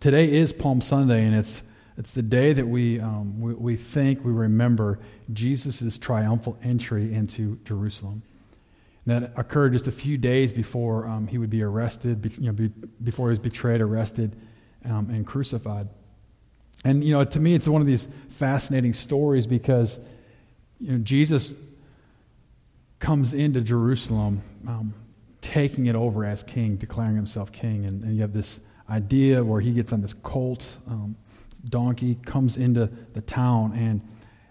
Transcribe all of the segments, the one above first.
today is Palm Sunday, and it's, it's the day that we, um, we, we think, we remember Jesus' triumphal entry into Jerusalem. And that occurred just a few days before um, he would be arrested, be, you know, be, before he was betrayed, arrested, um, and crucified. And, you know, to me, it's one of these fascinating stories because, you know, Jesus comes into Jerusalem um, taking it over as king, declaring himself king. And, and, you have this idea where he gets on this colt um, donkey, comes into the town, and,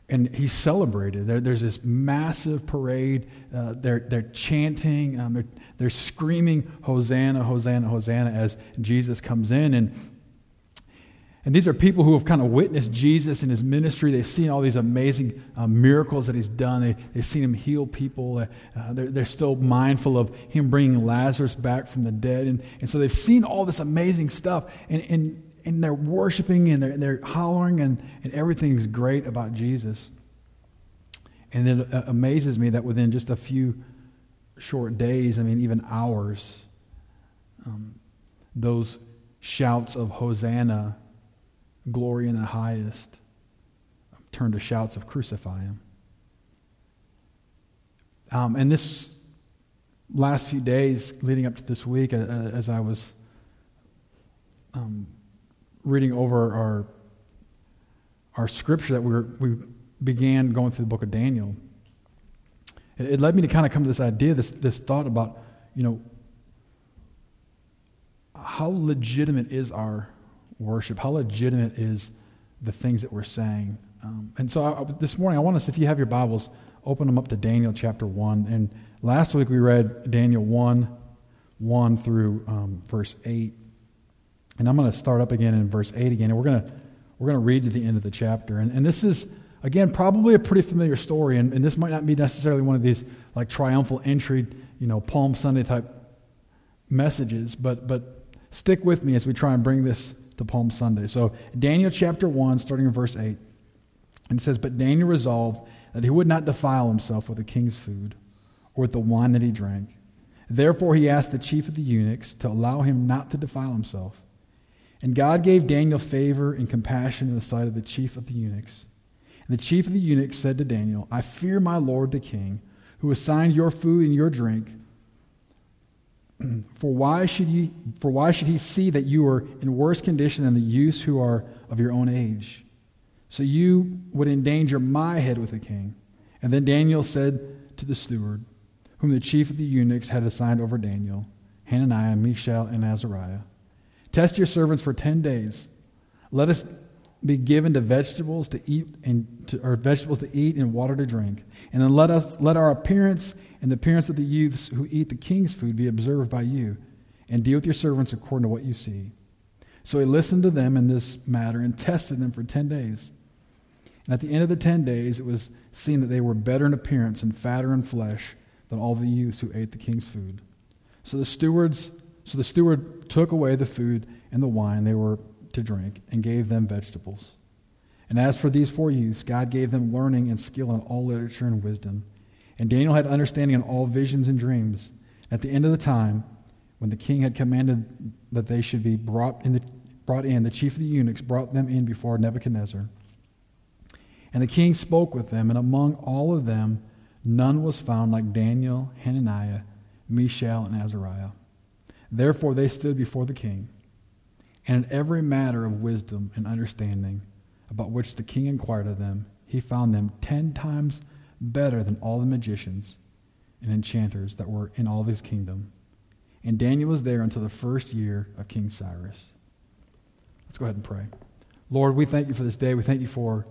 and he's celebrated. There, there's this massive parade. Uh, they're, they're chanting, um, they're, they're screaming, Hosanna, Hosanna, Hosanna, as Jesus comes in. And and these are people who have kind of witnessed Jesus in his ministry. They've seen all these amazing uh, miracles that he's done. They, have seen him heal people. Uh, they're, they're, still mindful of him bringing Lazarus back from the dead. And, and so they've seen all this amazing stuff. And, and, and they're worshiping and they're, they're hollering, and, and everything's great about Jesus. And it uh, amazes me that within just a few short days, I mean, even hours, um, those shouts of Hosanna glory in the highest, turn to shouts of crucify him. Um, and this last few days leading up to this week, as I was um, reading over our our scripture that we, were, we began going through the book of Daniel, it, it led me to kind of come to this idea, this, this thought about, you know, how legitimate is our worship? How legitimate is the things that we're saying? Um, and so I, this morning, I want us, if you have your Bibles, open them up to Daniel chapter 1. And last week we read Daniel 1, 1 through um, verse 8. And I'm going to start up again in verse 8 again. And we're going to, we're going to read to the end of the chapter. And, and this is, again, probably a pretty familiar story. And, and this might not be necessarily one of these like triumphal entry, you know, Palm Sunday type messages. But, but stick with me as we try and bring this to Palm Sunday. So, Daniel chapter 1, starting in verse 8, and it says, But Daniel resolved that he would not defile himself with the king's food or with the wine that he drank. Therefore, he asked the chief of the eunuchs to allow him not to defile himself. And God gave Daniel favor and compassion in the sight of the chief of the eunuchs. And the chief of the eunuchs said to Daniel, I fear my lord the king, who assigned your food and your drink for why should he for why should he see that you are in worse condition than the youths who are of your own age? So you would endanger my head with the king. And then daniel said to the steward whom the chief of the eunuchs had assigned over daniel hananiah mishael and azariah test your servants for 10 days. Let us be given to vegetables to eat and to, or vegetables to eat and water to drink. And then let us let our appearance and the appearance of the youths who eat the king's food be observed by you, and deal with your servants according to what you see. So he listened to them in this matter and tested them for ten days. And at the end of the ten days, it was seen that they were better in appearance and fatter in flesh than all the youths who ate the king's food. So the stewards, so the steward took away the food and the wine they were to drink and gave them vegetables. And as for these four youths, God gave them learning and skill in all literature and wisdom. And Daniel had understanding in all visions and dreams. At the end of the time, when the king had commanded that they should be brought in, the, brought in, the chief of the eunuchs brought them in before Nebuchadnezzar. And the king spoke with them, and among all of them, none was found like Daniel, Hananiah, Mishael, and Azariah. Therefore they stood before the king. And in every matter of wisdom and understanding about which the king inquired of them, he found them ten times better than all the magicians and enchanters that were in all his kingdom. And Daniel was there until the first year of King Cyrus. Let's go ahead and pray. Lord, we thank you for this day. We thank you for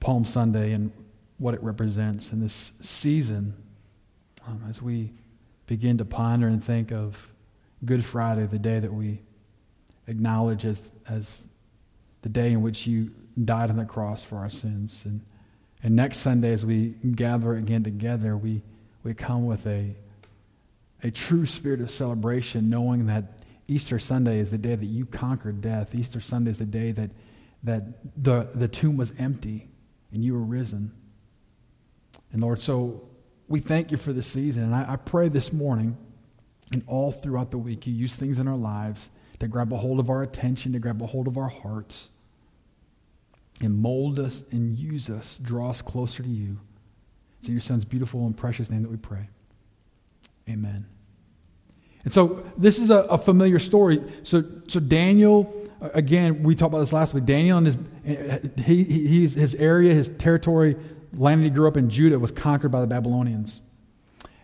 Palm Sunday and what it represents in this season um, as we begin to ponder and think of Good Friday, the day that we acknowledge as, as the day in which you died on the cross for our sins. And and next Sunday, as we gather again together, we, we come with a, a true spirit of celebration, knowing that Easter Sunday is the day that you conquered death. Easter Sunday is the day that, that the, the tomb was empty and you were risen. And Lord, so we thank you for this season. And I, I pray this morning and all throughout the week, you use things in our lives to grab a hold of our attention, to grab a hold of our hearts, and mold us and use us, draw us closer to you. It's in your Son's beautiful and precious name that we pray. Amen. And so this is a, a familiar story. So, so Daniel, uh, again, we talked about this last week. Daniel and his, uh, he, he, his area, his territory, land he grew up in, Judah, was conquered by the Babylonians.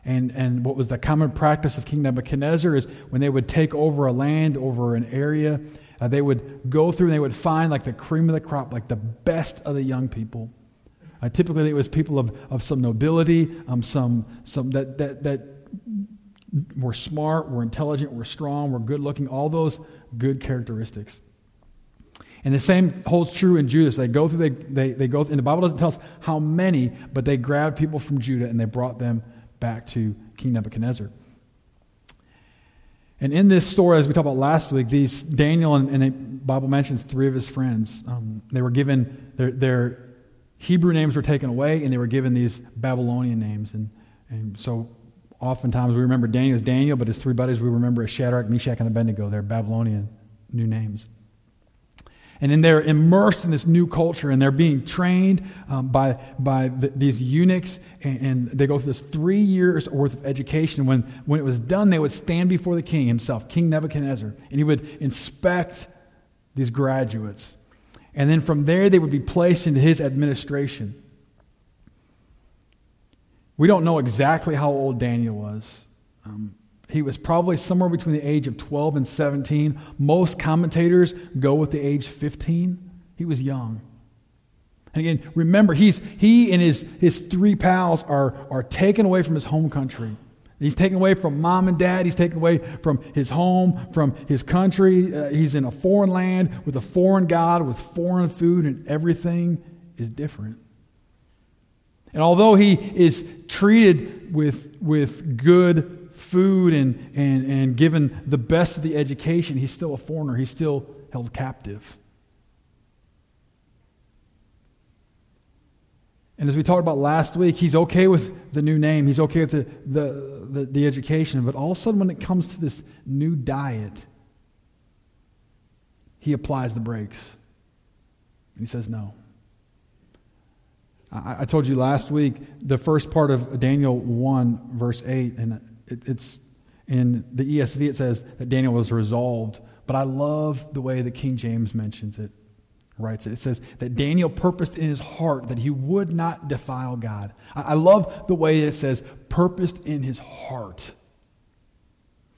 And, and what was the common practice of King Nebuchadnezzar is when they would take over a land, over an area, uh, they would go through and they would find like the cream of the crop, like the best of the young people. Uh, typically, it was people of, of some nobility, um, some, some that, that, that were smart, were intelligent, were strong, were good looking, all those good characteristics. And the same holds true in Judah. So they go through, they, they, they go, and the Bible doesn't tell us how many, but they grabbed people from Judah and they brought them back to King Nebuchadnezzar. And in this story, as we talked about last week, these Daniel and, and the Bible mentions three of his friends. Um, they were given their, their Hebrew names were taken away, and they were given these Babylonian names. And, and so oftentimes we remember Daniel as Daniel, but his three buddies we remember as Shadrach, Meshach, and Abednego. They're Babylonian new names. And then they're immersed in this new culture and they're being trained um, by, by the, these eunuchs. And, and, they go through this three years worth of education. When, when it was done, they would stand before the king himself, King Nebuchadnezzar, and he would inspect these graduates. And then from there, they would be placed into his administration. We don't know exactly how old Daniel was. Um, he was probably somewhere between the age of 12 and 17. Most commentators go with the age 15. He was young. And again, remember, he's, he and his, his three pals are, are taken away from his home country. He's taken away from mom and dad. He's taken away from his home, from his country. Uh, he's in a foreign land with a foreign God, with foreign food, and everything is different. And although he is treated with, with good food and, and, and given the best of the education, he's still a foreigner. He's still held captive. And as we talked about last week, he's okay with the new name, he's okay with the, the, the, the, education. But all of a sudden, when it comes to this new diet, he applies the brakes. And he says, no. I, I told you last week the first part of Daniel 1, verse 8, and it, it's in the ESV, it says that Daniel was resolved. But I love the way that King James mentions it, writes it. It says that Daniel purposed in his heart that he would not defile God. I, I love the way that it says purposed in his heart.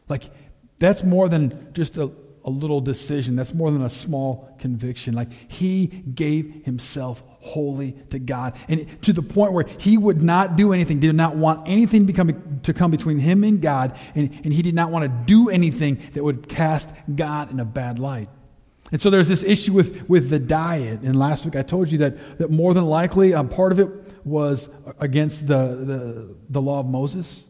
Like, that's more than just a, a little decision. That's more than a small conviction. Like he gave himself wholly to God. And to the point where he would not do anything, did not want anything become, to come between him and God, and, and he did not want to do anything that would cast God in a bad light. And so there's this issue with, with the diet. And last week I told you that, that more than likely um, part of it was against the, the, the law of Moses.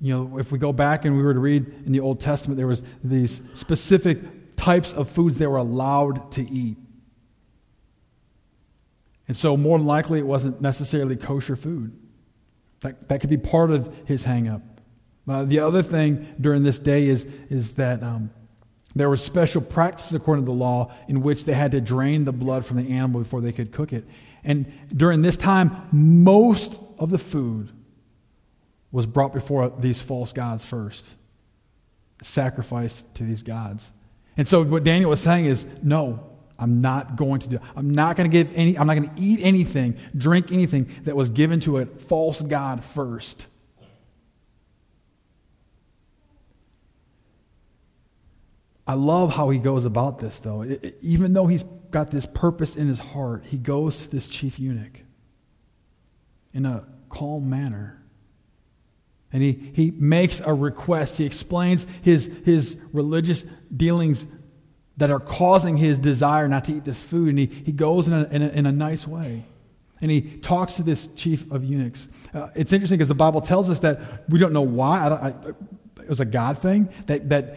You know, if we go back and we were to read in the Old Testament, there was these specific types of foods they were allowed to eat. And so more than likely it wasn't necessarily kosher food. That, that could be part of his hangup. Uh, the other thing during this day is, is that um, there were special practices according to the law in which they had to drain the blood from the animal before they could cook it. And during this time, most of the food was brought before these false gods first, sacrificed to these gods. And so what Daniel was saying is, no, I'm not going to do. I'm not going to give any. I'm not going to eat anything, drink anything that was given to a false god first. I love how he goes about this, though. It, it, even though he's got this purpose in his heart, he goes to this chief eunuch in a calm manner. And he, he makes a request. He explains his, his religious dealings that are causing his desire not to eat this food. And he, he goes in a, in, a, in a nice way. And he talks to this chief of eunuchs. Uh, it's interesting because the Bible tells us that we don't know why. I I, it was a God thing, that, that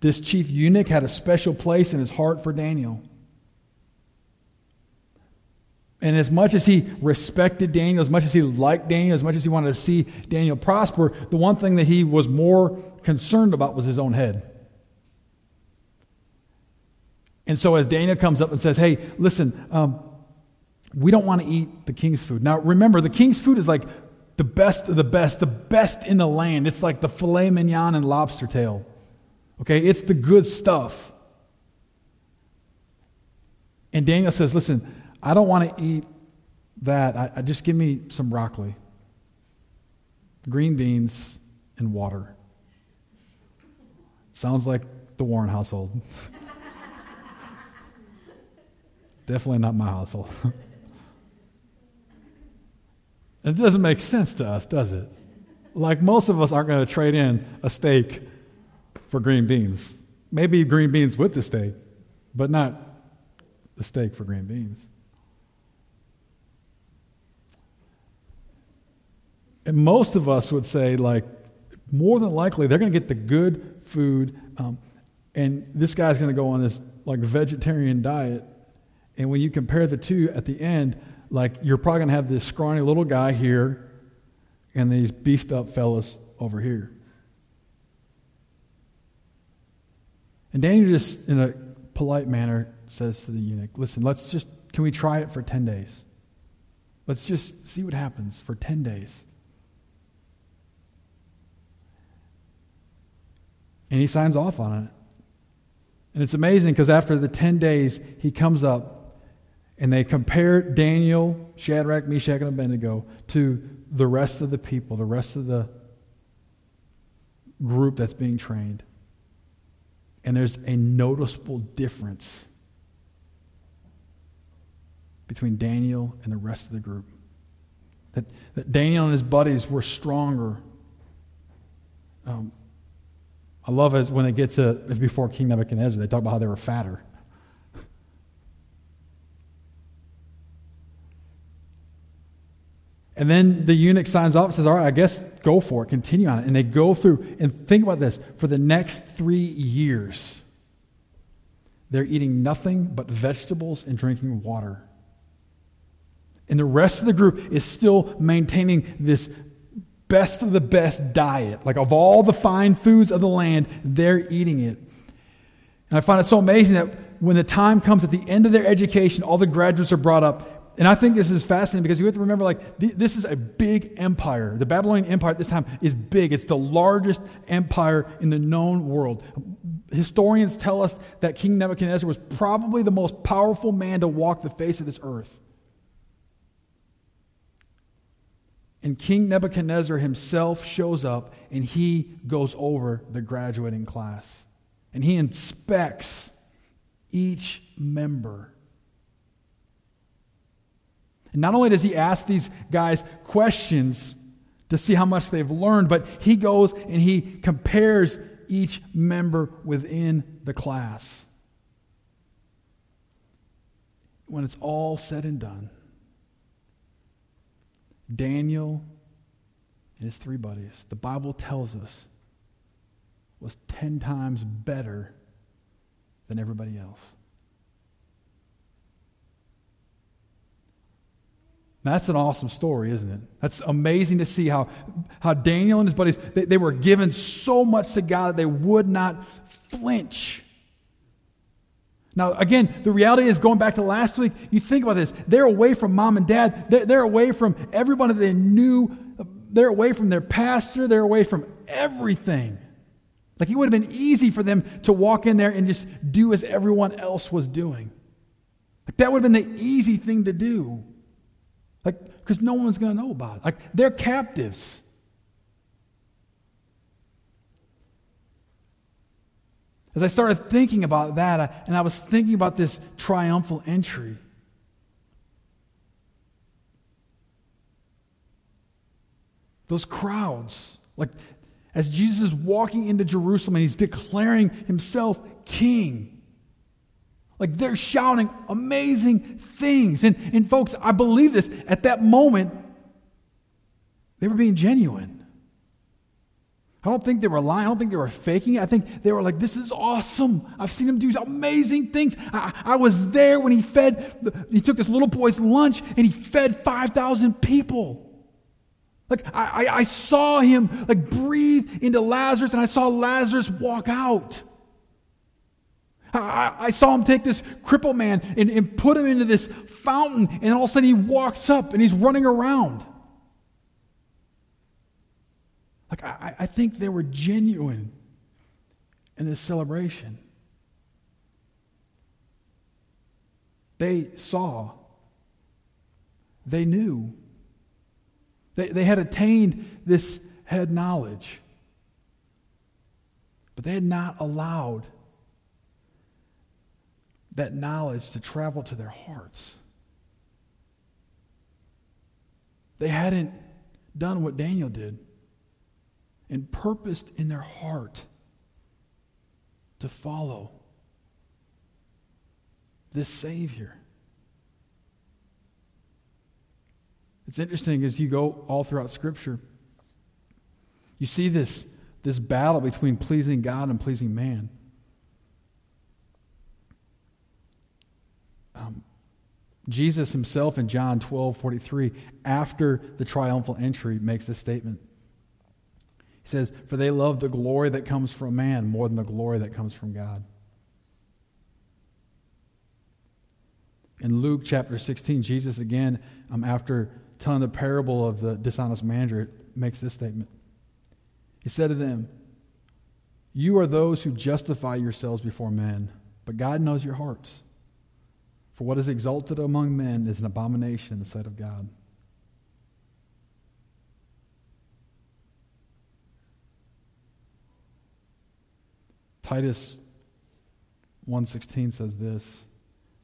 this chief eunuch had a special place in his heart for Daniel. And as much as he respected Daniel, as much as he liked Daniel, as much as he wanted to see Daniel prosper, the one thing that he was more concerned about was his own head. And so as Daniel comes up and says, Hey, listen, um, we don't want to eat the king's food. Now remember, the king's food is like the best of the best, the best in the land. It's like the filet mignon and lobster tail. Okay, it's the good stuff. And Daniel says, Listen, I don't want to eat that. I, I just give me some broccoli, green beans, and water. Sounds like the Warren household. Definitely not my household. it doesn't make sense to us, does it? Like most of us aren't going to trade in a steak for green beans. Maybe green beans with the steak, but not the steak for green beans. And most of us would say, like, more than likely, they're going to get the good food. Um, and this guy's going to go on this, like, vegetarian diet. And when you compare the two at the end, like, you're probably going to have this scrawny little guy here and these beefed up fellas over here. And Daniel just, in a polite manner, says to the eunuch, Listen, let's just, can we try it for 10 days? Let's just see what happens for 10 days. And he signs off on it. And it's amazing because after the 10 days, he comes up and they compare Daniel, Shadrach, Meshach, and Abednego to the rest of the people, the rest of the group that's being trained. And there's a noticeable difference between Daniel and the rest of the group. That, that Daniel and his buddies were stronger. Um, I love it when they get to before King Nebuchadnezzar, they talk about how they were fatter. And then the eunuch signs off and says, All right, I guess go for it, continue on it. And they go through, and think about this for the next three years, they're eating nothing but vegetables and drinking water. And the rest of the group is still maintaining this best of the best diet. Like of all the fine foods of the land, they're eating it. And I find it so amazing that when the time comes at the end of their education, all the graduates are brought up. And I think this is fascinating because you have to remember, like, th- this is a big empire. The Babylonian Empire at this time is big. It's the largest empire in the known world. Historians tell us that King Nebuchadnezzar was probably the most powerful man to walk the face of this earth. And King Nebuchadnezzar himself shows up and he goes over the graduating class. And he inspects each member. And not only does he ask these guys questions to see how much they've learned, but he goes and he compares each member within the class. When it's all said and done, Daniel and his three buddies, the Bible tells us, was 10 times better than everybody else. That's an awesome story, isn't it? That's amazing to see how, how Daniel and his buddies, they, they were given so much to God that they would not flinch now, again, the reality is going back to last week, you think about this. They're away from mom and dad, they're, they're away from everyone they knew, they're away from their pastor, they're away from everything. Like it would have been easy for them to walk in there and just do as everyone else was doing. Like that would have been the easy thing to do. Like, because no one's going to know about it. Like they're captives. As I started thinking about that, and I was thinking about this triumphal entry, those crowds, like as Jesus is walking into Jerusalem and he's declaring himself king, like they're shouting amazing things. And, and folks, I believe this. At that moment, they were being genuine. I don't think they were lying. I don't think they were faking it. I think they were like, this is awesome. I've seen him do amazing things. I, I was there when he fed, he took this little boy's lunch and he fed 5,000 people. Like, I, I, I saw him like breathe into Lazarus and I saw Lazarus walk out. I, I saw him take this crippled man and, and put him into this fountain, and all of a sudden he walks up and he's running around. Like, I, I think they were genuine in this celebration. They saw, they knew, they, they had attained this head knowledge, but they had not allowed that knowledge to travel to their hearts. They hadn't done what Daniel did and purposed in their heart to follow this Savior. It's interesting as you go all throughout Scripture, you see this, this battle between pleasing God and pleasing man. Um, Jesus himself in John 12 43, after the triumphal entry, makes this statement. He says, For they love the glory that comes from man more than the glory that comes from God. In Luke chapter 16, Jesus again, um, after telling the parable of the dishonest manager, makes this statement. He said to them, You are those who justify yourselves before men, but God knows your hearts. For what is exalted among men is an abomination in the sight of God. Titus 1:16 says this.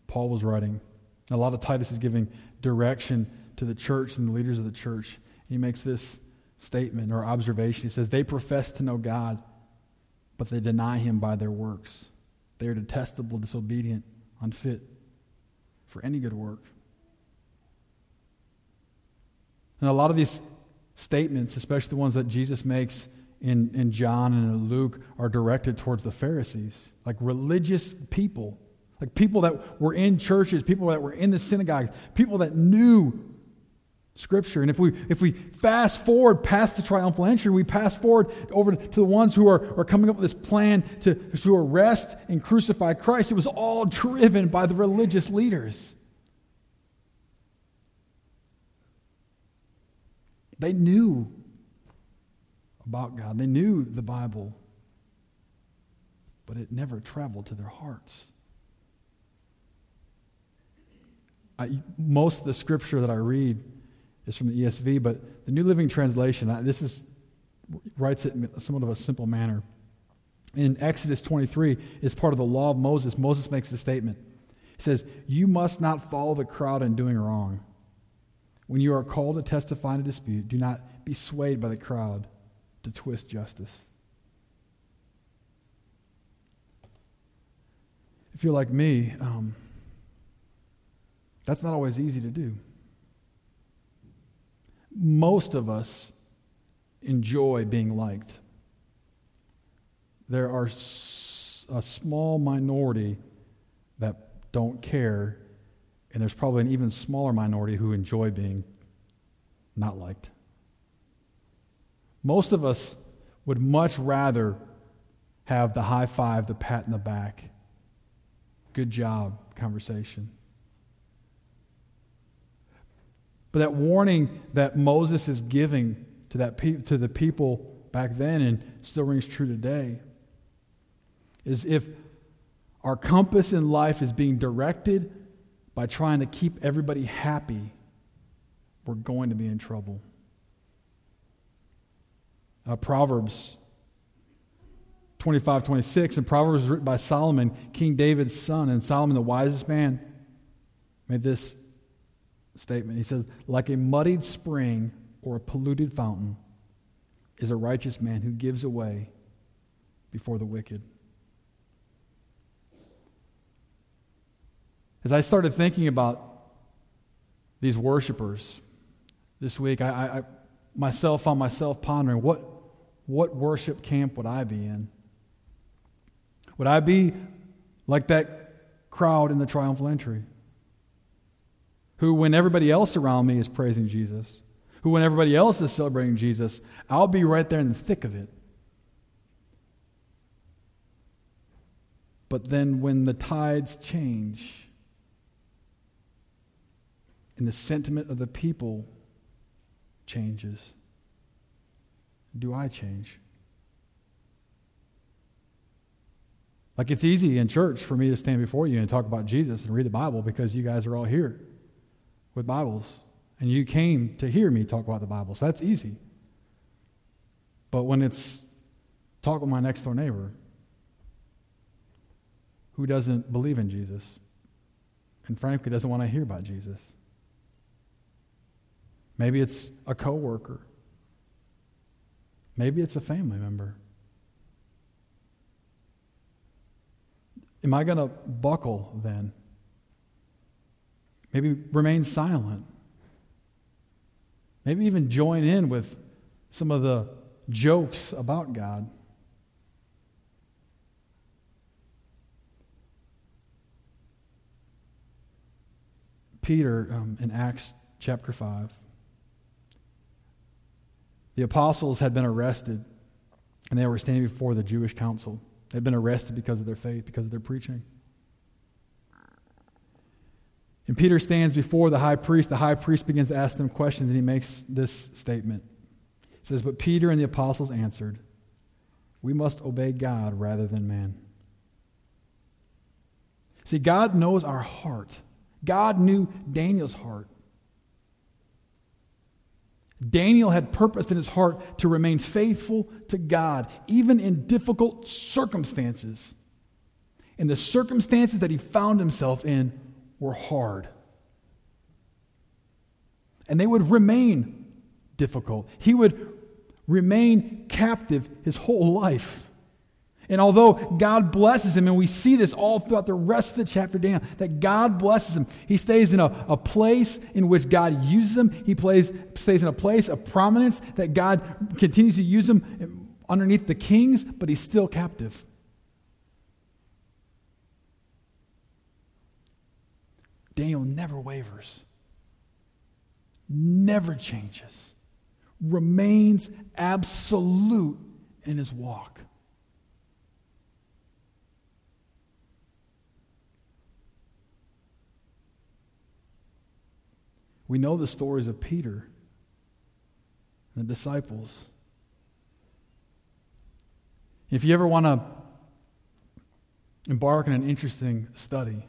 Paul was writing. A lot of Titus is giving direction to the church and the leaders of the church. He makes this statement or observation. He says, They profess to know God, but they deny him by their works. They are detestable, disobedient, unfit for any good work. And a lot of these statements, especially the ones that Jesus makes in, in John and in Luke, are directed towards the Pharisees, like religious people, like people that were in churches, people that were in the synagogues, people that knew Scripture. And if we, if we fast forward past the triumphal entry, we pass forward over to the ones who are, are coming up with this plan to, to arrest and crucify Christ, it was all driven by the religious leaders. They knew about God, they knew the Bible, but it never traveled to their hearts. I, most of the scripture that I read is from the ESV, but the New Living Translation, this is writes it in somewhat of a simple manner. In Exodus 23, is part of the law of Moses. Moses makes a statement. He says, You must not follow the crowd in doing wrong. When you are called to testify in a dispute, do not be swayed by the crowd to twist justice. If you're like me, um, that's not always easy to do most of us enjoy being liked. There are a small minority that don't care, and there's probably an even smaller minority who enjoy being not liked. Most of us would much rather have the high five, the pat in the back, good job conversation. But that warning that Moses is giving to, that pe- to the people back then and still rings true today is if our compass in life is being directed by trying to keep everybody happy, we're going to be in trouble. Uh, Proverbs 25, 26, and Proverbs written by Solomon, King David's son, and Solomon, the wisest man, made this statement. He says, like a muddied spring or a polluted fountain is a righteous man who gives away before the wicked. As I started thinking about these worshipers this week, I, I myself found myself pondering what, what worship camp would I be in? Would I be like that crowd in the triumphal entry? Who, when everybody else around me is praising Jesus, who, when everybody else is celebrating Jesus, I'll be right there in the thick of it. But then when the tides change and the sentiment of the people changes, do I change? Like it's easy in church for me to stand before you and talk about Jesus and read the Bible because you guys are all here with Bibles and you came to hear me talk about the Bible. So that's easy. But when it's talk with my next door neighbor who doesn't believe in Jesus and frankly doesn't want to hear about Jesus. Maybe it's a coworker. Maybe it's a family member. Am I going to buckle then? Maybe remain silent. Maybe even join in with some of the jokes about God. Peter um, in Acts chapter 5. The apostles had been arrested and they were standing before the Jewish council. They'd been arrested because of their faith, because of their preaching. And Peter stands before the high priest. The high priest begins to ask them questions, and he makes this statement. He says, But Peter and the apostles answered, We must obey God rather than man. See, God knows our heart. God knew Daniel's heart. Daniel had purpose in his heart to remain faithful to God, even in difficult circumstances. And the circumstances that he found himself in were hard. And they would remain difficult. He would remain captive his whole life. And although God blesses him, and we see this all throughout the rest of the chapter, Daniel, that God blesses him. He stays in a, a place in which God uses him. He plays, stays in a place of prominence that God continues to use him underneath the kings, but he's still captive. Daniel never wavers, never changes, remains absolute in his walk. We know the stories of Peter and the disciples. If you ever want to embark on an interesting study,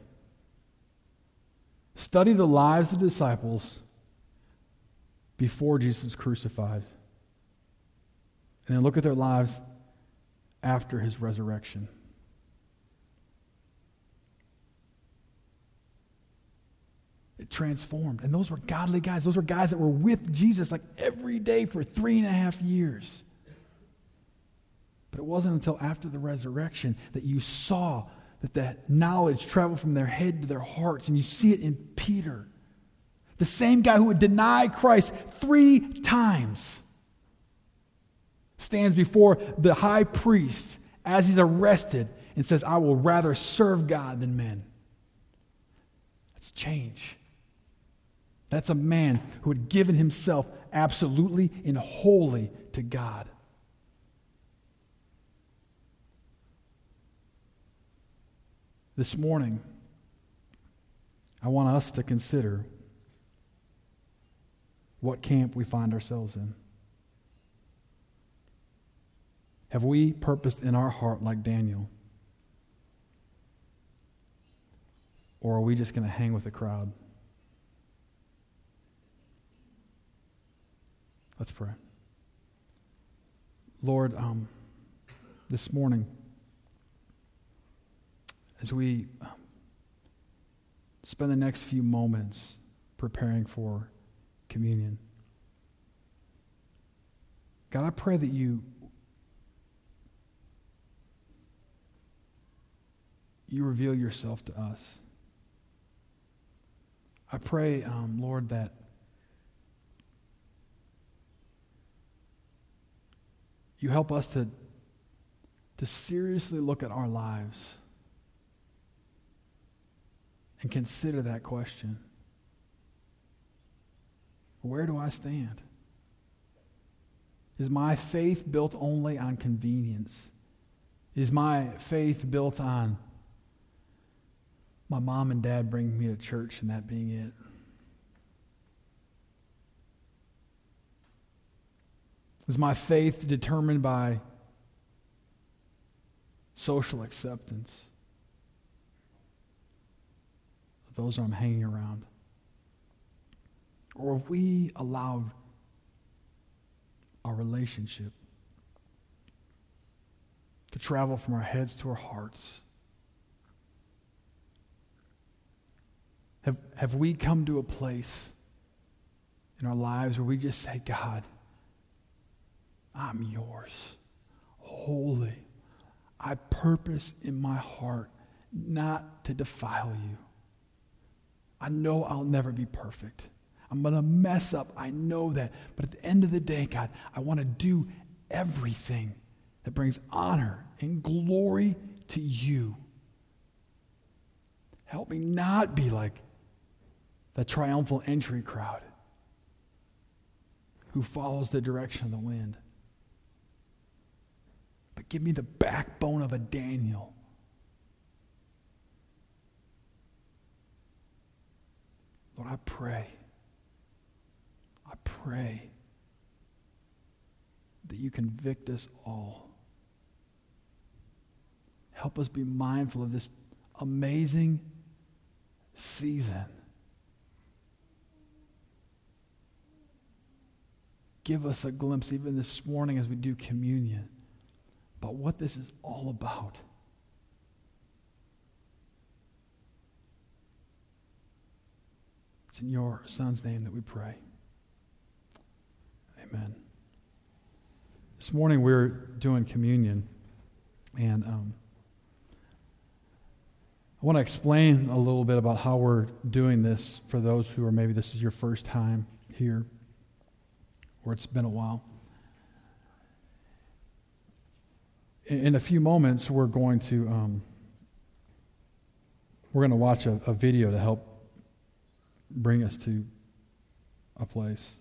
study the lives of the disciples before Jesus was crucified, and then look at their lives after his resurrection. Transformed. And those were godly guys. Those were guys that were with Jesus like every day for three and a half years. But it wasn't until after the resurrection that you saw that that knowledge traveled from their head to their hearts. And you see it in Peter, the same guy who would deny Christ three times, stands before the high priest as he's arrested and says, I will rather serve God than men. That's change. That's a man who had given himself absolutely and wholly to God. This morning, I want us to consider what camp we find ourselves in. Have we purposed in our heart like Daniel? Or are we just going to hang with the crowd? Let's pray. Lord, um, this morning, as we um, spend the next few moments preparing for communion, God, I pray that you you reveal yourself to us. I pray, um, Lord, that you help us to, to seriously look at our lives and consider that question Where do I stand? Is my faith built only on convenience? Is my faith built on my mom and dad bringing me to church and that being it? Is my faith determined by social acceptance? Of those I'm hanging around. Or have we allowed our relationship to travel from our heads to our hearts? Have, have we come to a place in our lives where we just say, God, I'm yours, holy. I purpose in my heart not to defile you. I know I'll never be perfect. I'm going to mess up. I know that. But at the end of the day, God, I want to do everything that brings honor and glory to you. Help me not be like the triumphal entry crowd who follows the direction of the wind. Give me the backbone of a Daniel. Lord, I pray I pray that you convict us all. Help us be mindful of this amazing season. Give us a glimpse, even this morning as we do communion, about what this is all about. It's in your Son's name that we pray. Amen. This morning we are doing communion, and um, I want to explain a little bit about how we're doing this for those who are maybe this is your first time here, or it's been a while. In, a few moments, we're going to um, we're going to watch a, a video to help bring us to a place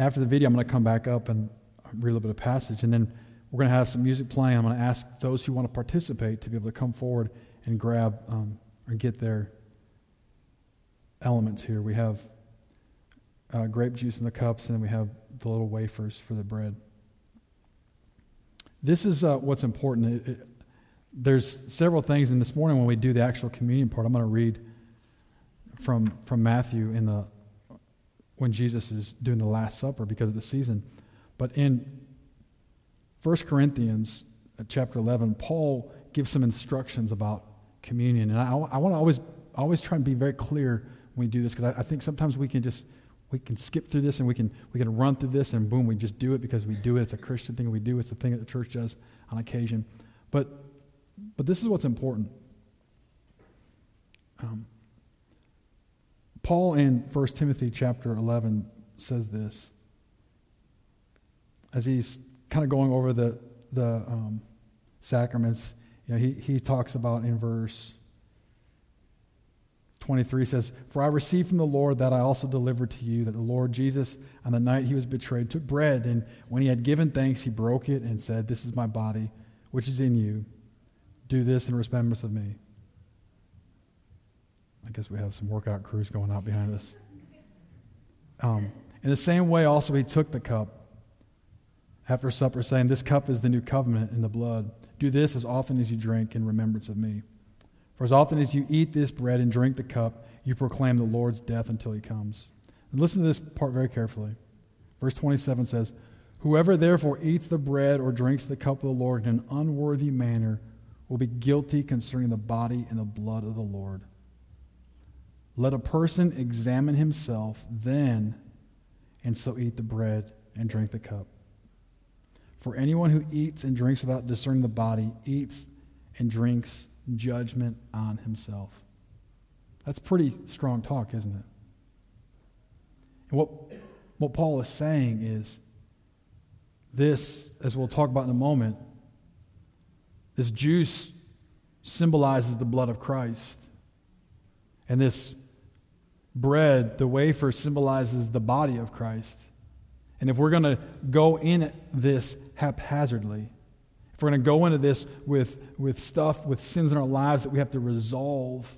after the video, I'm going to come back up and read a little bit of passage, and then we're going to have some music playing. I'm going to ask those who want to participate to be able to come forward and grab um, and get their elements here. We have uh, grape juice in the cups, and then we have the little wafers for the bread. This is uh, what's important. It, it, there's several things, and this morning when we do the actual communion part, I'm going to read from, from Matthew in the when Jesus is doing the Last Supper because of the season. But in 1 Corinthians uh, chapter 11, Paul gives some instructions about communion. And I, I want to always, always try and be very clear when we do this because I, I think sometimes we can just we can skip through this and we can we can run through this and boom we just do it because we do it. It's a christian thing. We do it's the thing that the church does on occasion. But but this is what's important. Um, Paul in 1 Timothy chapter 11 says this as he's kind of going over the, the um, sacraments. You know, he, he talks about in verse 23 says, For I received from the Lord that I also delivered to you, that the Lord Jesus, on the night he was betrayed, took bread, and when he had given thanks, he broke it and said, This is my body, which is in you. Do this in remembrance of me. I guess we have some workout crews going out behind us. Um, in the same way, also, he took the cup after supper, saying, This cup is the new covenant in the blood. Do this as often as you drink in remembrance of me. For as often as you eat this bread and drink the cup, you proclaim the Lord's death until he comes. And listen to this part very carefully. Verse 27 says, Whoever therefore eats the bread or drinks the cup of the Lord in an unworthy manner will be guilty concerning the body and the blood of the Lord. Let a person examine himself then, and so eat the bread and drink the cup. For anyone who eats and drinks without discerning the body eats and drinks judgment on himself. That's pretty strong talk, isn't it? And what, what Paul is saying is this, as we'll talk about in a moment, this juice symbolizes the blood of Christ. And this bread, the wafer, symbolizes the body of Christ. And if we're going to go in this haphazardly, if we're going to go into this with, with stuff, with sins in our lives that we have to resolve,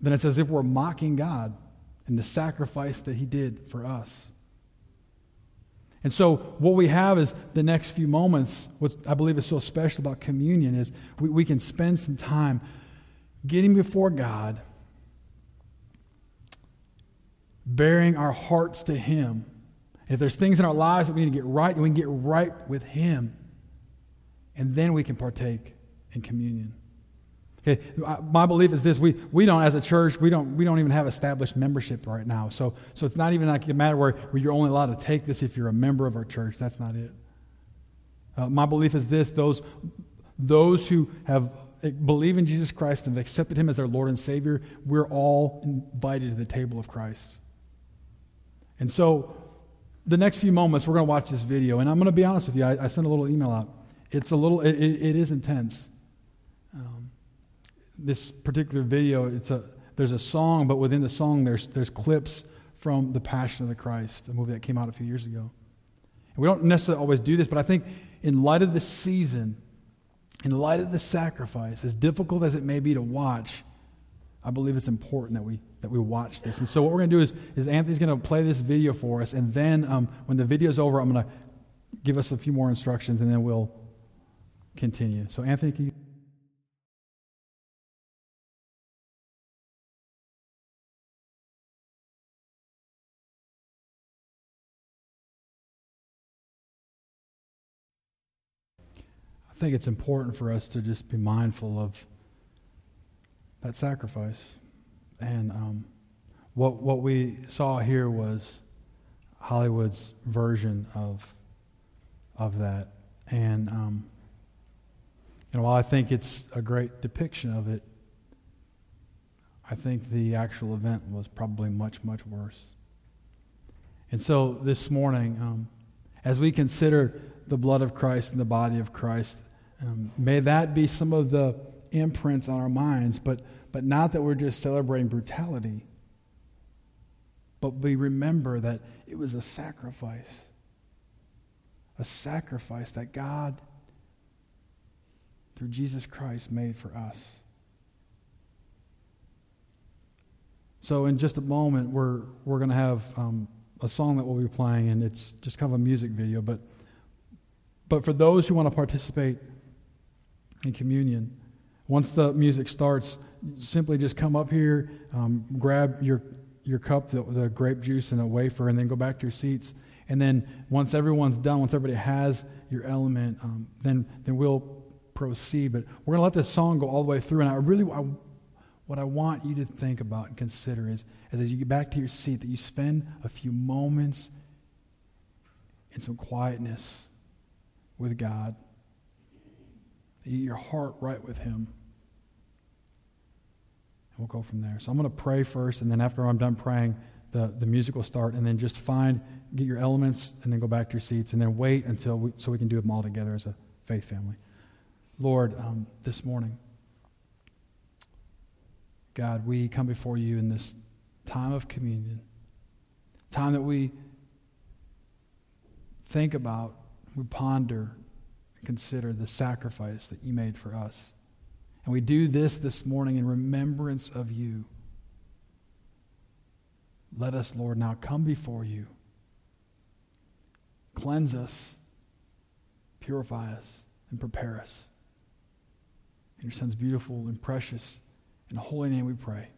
then it's as if we're mocking God and the sacrifice that He did for us. And so, what we have is the next few moments. What I believe is so special about communion is we, we can spend some time getting before God, baring our hearts to Him. And if there's things in our lives that we need to get right, we can get right with Him. And then we can partake in communion. Okay, my belief is this: we, we don't, as a church, we don't we don't even have established membership right now. So so it's not even like a matter where, where you're only allowed to take this if you're a member of our church. That's not it. Uh, my belief is this: those those who have eh, believe in Jesus Christ and have accepted Him as their Lord and Savior, we're all invited to the table of Christ. And so, the next few moments, we're going to watch this video, and I'm going to be honest with you. I, I sent a little email out. It's a little, it, it, it is intense. Um, this particular video, it's a, there's a song, but within the song, there's, there's clips from The Passion of the Christ, a movie that came out a few years ago. And we don't necessarily always do this, but I think in light of the season, in light of the sacrifice, as difficult as it may be to watch, I believe it's important that we, that we watch this. And so what we're going to do is, is Anthony's going to play this video for us, and then um, when the video's over, I'm going to give us a few more instructions, and then we'll continue. So Anthony, can you... I think it's important for us to just be mindful of that sacrifice. And um, what, what we saw here was Hollywood's version of, of that. And, um, and while I think it's a great depiction of it, I think the actual event was probably much, much worse. And so this morning, um, as we consider the blood of Christ and the body of Christ, um, may that be some of the imprints on our minds, but, but not that we're just celebrating brutality, but we remember that it was a sacrifice. A sacrifice that God, through Jesus Christ, made for us. So, in just a moment, we're, we're going to have um, a song that we'll be playing, and it's just kind of a music video. But, but for those who want to participate, in communion. Once the music starts, simply just come up here, um, grab your, your cup, the, the grape juice, and a wafer, and then go back to your seats. And then once everyone's done, once everybody has your element, um, then, then we'll proceed. But we're going to let this song go all the way through. And I really, I, what I want you to think about and consider is, is as you get back to your seat, that you spend a few moments in some quietness with God your heart right with Him. And we'll go from there. So I'm going to pray first, and then after I'm done praying, the, the music will start, and then just find, get your elements, and then go back to your seats, and then wait until we, so we can do them all together as a faith family. Lord, um, this morning, God, we come before you in this time of communion, time that we think about, we ponder, consider the sacrifice that you made for us. And we do this this morning in remembrance of you. Let us, Lord, now come before you. Cleanse us, purify us, and prepare us. In your Son's beautiful and precious and holy name we pray.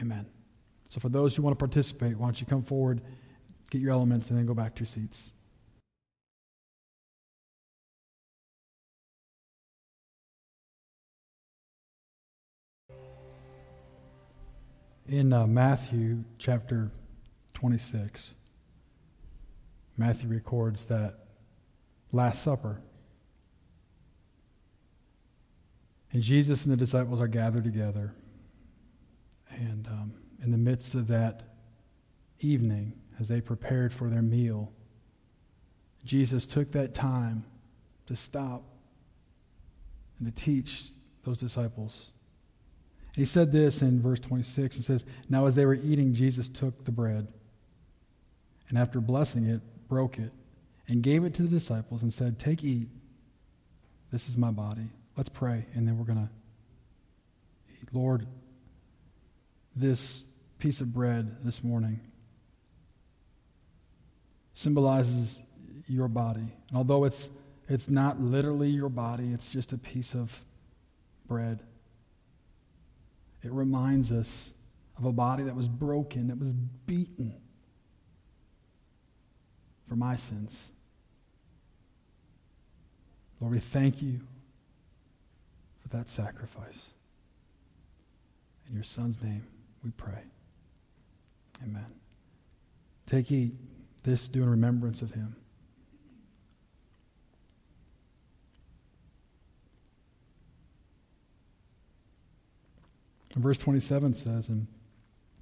Amen. So, for those who want to participate, why don't you come forward, get your elements, and then go back to your seats. In uh, Matthew chapter 26, Matthew records that Last Supper. And Jesus and the disciples are gathered together. And um, in the midst of that evening, as they prepared for their meal, Jesus took that time to stop and to teach those disciples. He said this in verse 26. and says, Now as they were eating, Jesus took the bread, and after blessing it, broke it, and gave it to the disciples, and said, Take, eat. This is my body. Let's pray, and then we're going to eat. Lord, this piece of bread this morning symbolizes your body. And although it's, it's not literally your body, it's just a piece of bread. It reminds us of a body that was broken, that was beaten for my sins. Lord, we thank you for that sacrifice. In your Son's name, we pray. Amen. Take, eat. This do in remembrance of him. And verse 27 says, And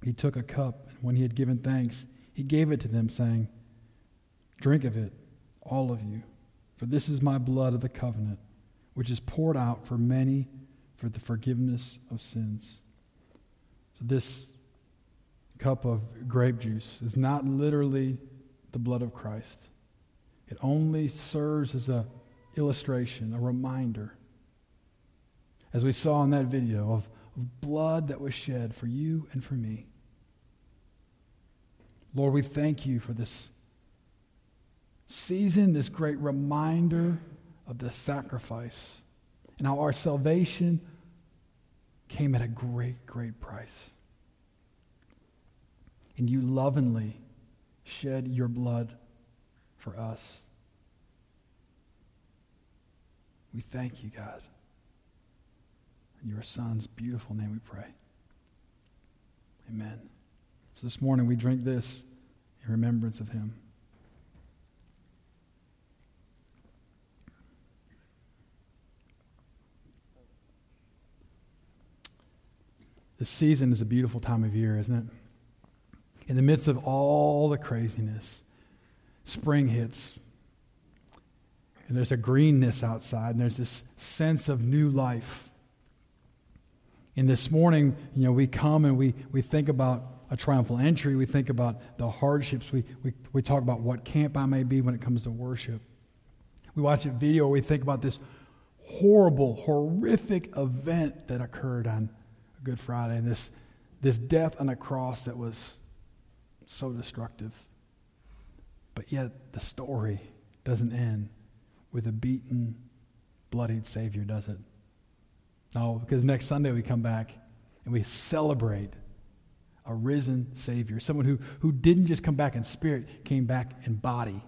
he took a cup, and when he had given thanks, he gave it to them, saying, Drink of it, all of you, for this is my blood of the covenant, which is poured out for many for the forgiveness of sins. So, this cup of grape juice is not literally the blood of Christ, it only serves as an illustration, a reminder. As we saw in that video of of blood that was shed for you and for me. Lord, we thank you for this season, this great reminder of the sacrifice and how our salvation came at a great, great price. And you lovingly shed your blood for us. We thank you, God. In your Son's beautiful name we pray. Amen. So this morning we drink this in remembrance of him. This season is a beautiful time of year, isn't it? In the midst of all the craziness, spring hits. And there's a greenness outside, and there's this sense of new life. And this morning, you know, we come and we, we think about a triumphal entry. We think about the hardships. We, we, we talk about what camp I may be when it comes to worship. We watch a video. We think about this horrible, horrific event that occurred on Good Friday, and this, this death on a cross that was so destructive. But yet, the story doesn't end with a beaten, bloodied Savior, does it? No, because next Sunday we come back and we celebrate a risen Savior, someone who, who didn't just come back in spirit, came back in body.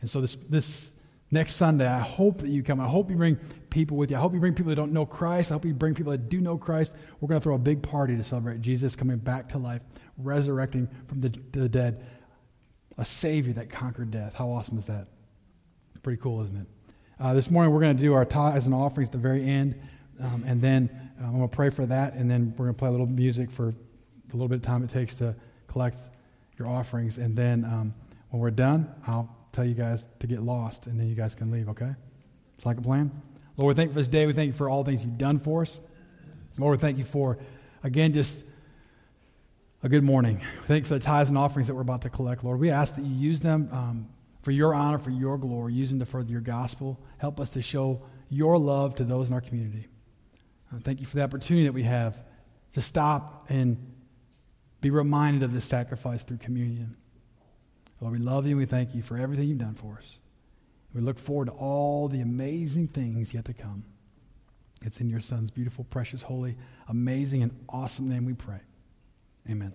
And so this, this next Sunday, I hope that you come. I hope you bring people with you. I hope you bring people that don't know Christ. I hope you bring people that do know Christ. We're going to throw a big party to celebrate Jesus coming back to life, resurrecting from the, the dead, a Savior that conquered death. How awesome is that? Pretty cool, isn't it? Uh, this morning, we're going to do our tithes and offerings at the very end. Um, and then um, I'm going to pray for that, and then we're going to play a little music for the little bit of time it takes to collect your offerings. And then um, when we're done, I'll tell you guys to get lost, and then you guys can leave, okay? It's like a plan? Lord, we thank you for this day. We thank you for all things you've done for us. Lord, we thank you for, again, just a good morning. Thank you for the tithes and offerings that we're about to collect, Lord. We ask that you use them um, for your honor, for your glory, use them to further your gospel. Help us to show your love to those in our community. Uh, thank you for the opportunity that we have to stop and be reminded of this sacrifice through communion. Lord, we love you and we thank you for everything you've done for us. We look forward to all the amazing things yet to come. It's in your Son's beautiful, precious, holy, amazing, and awesome name we pray. Amen.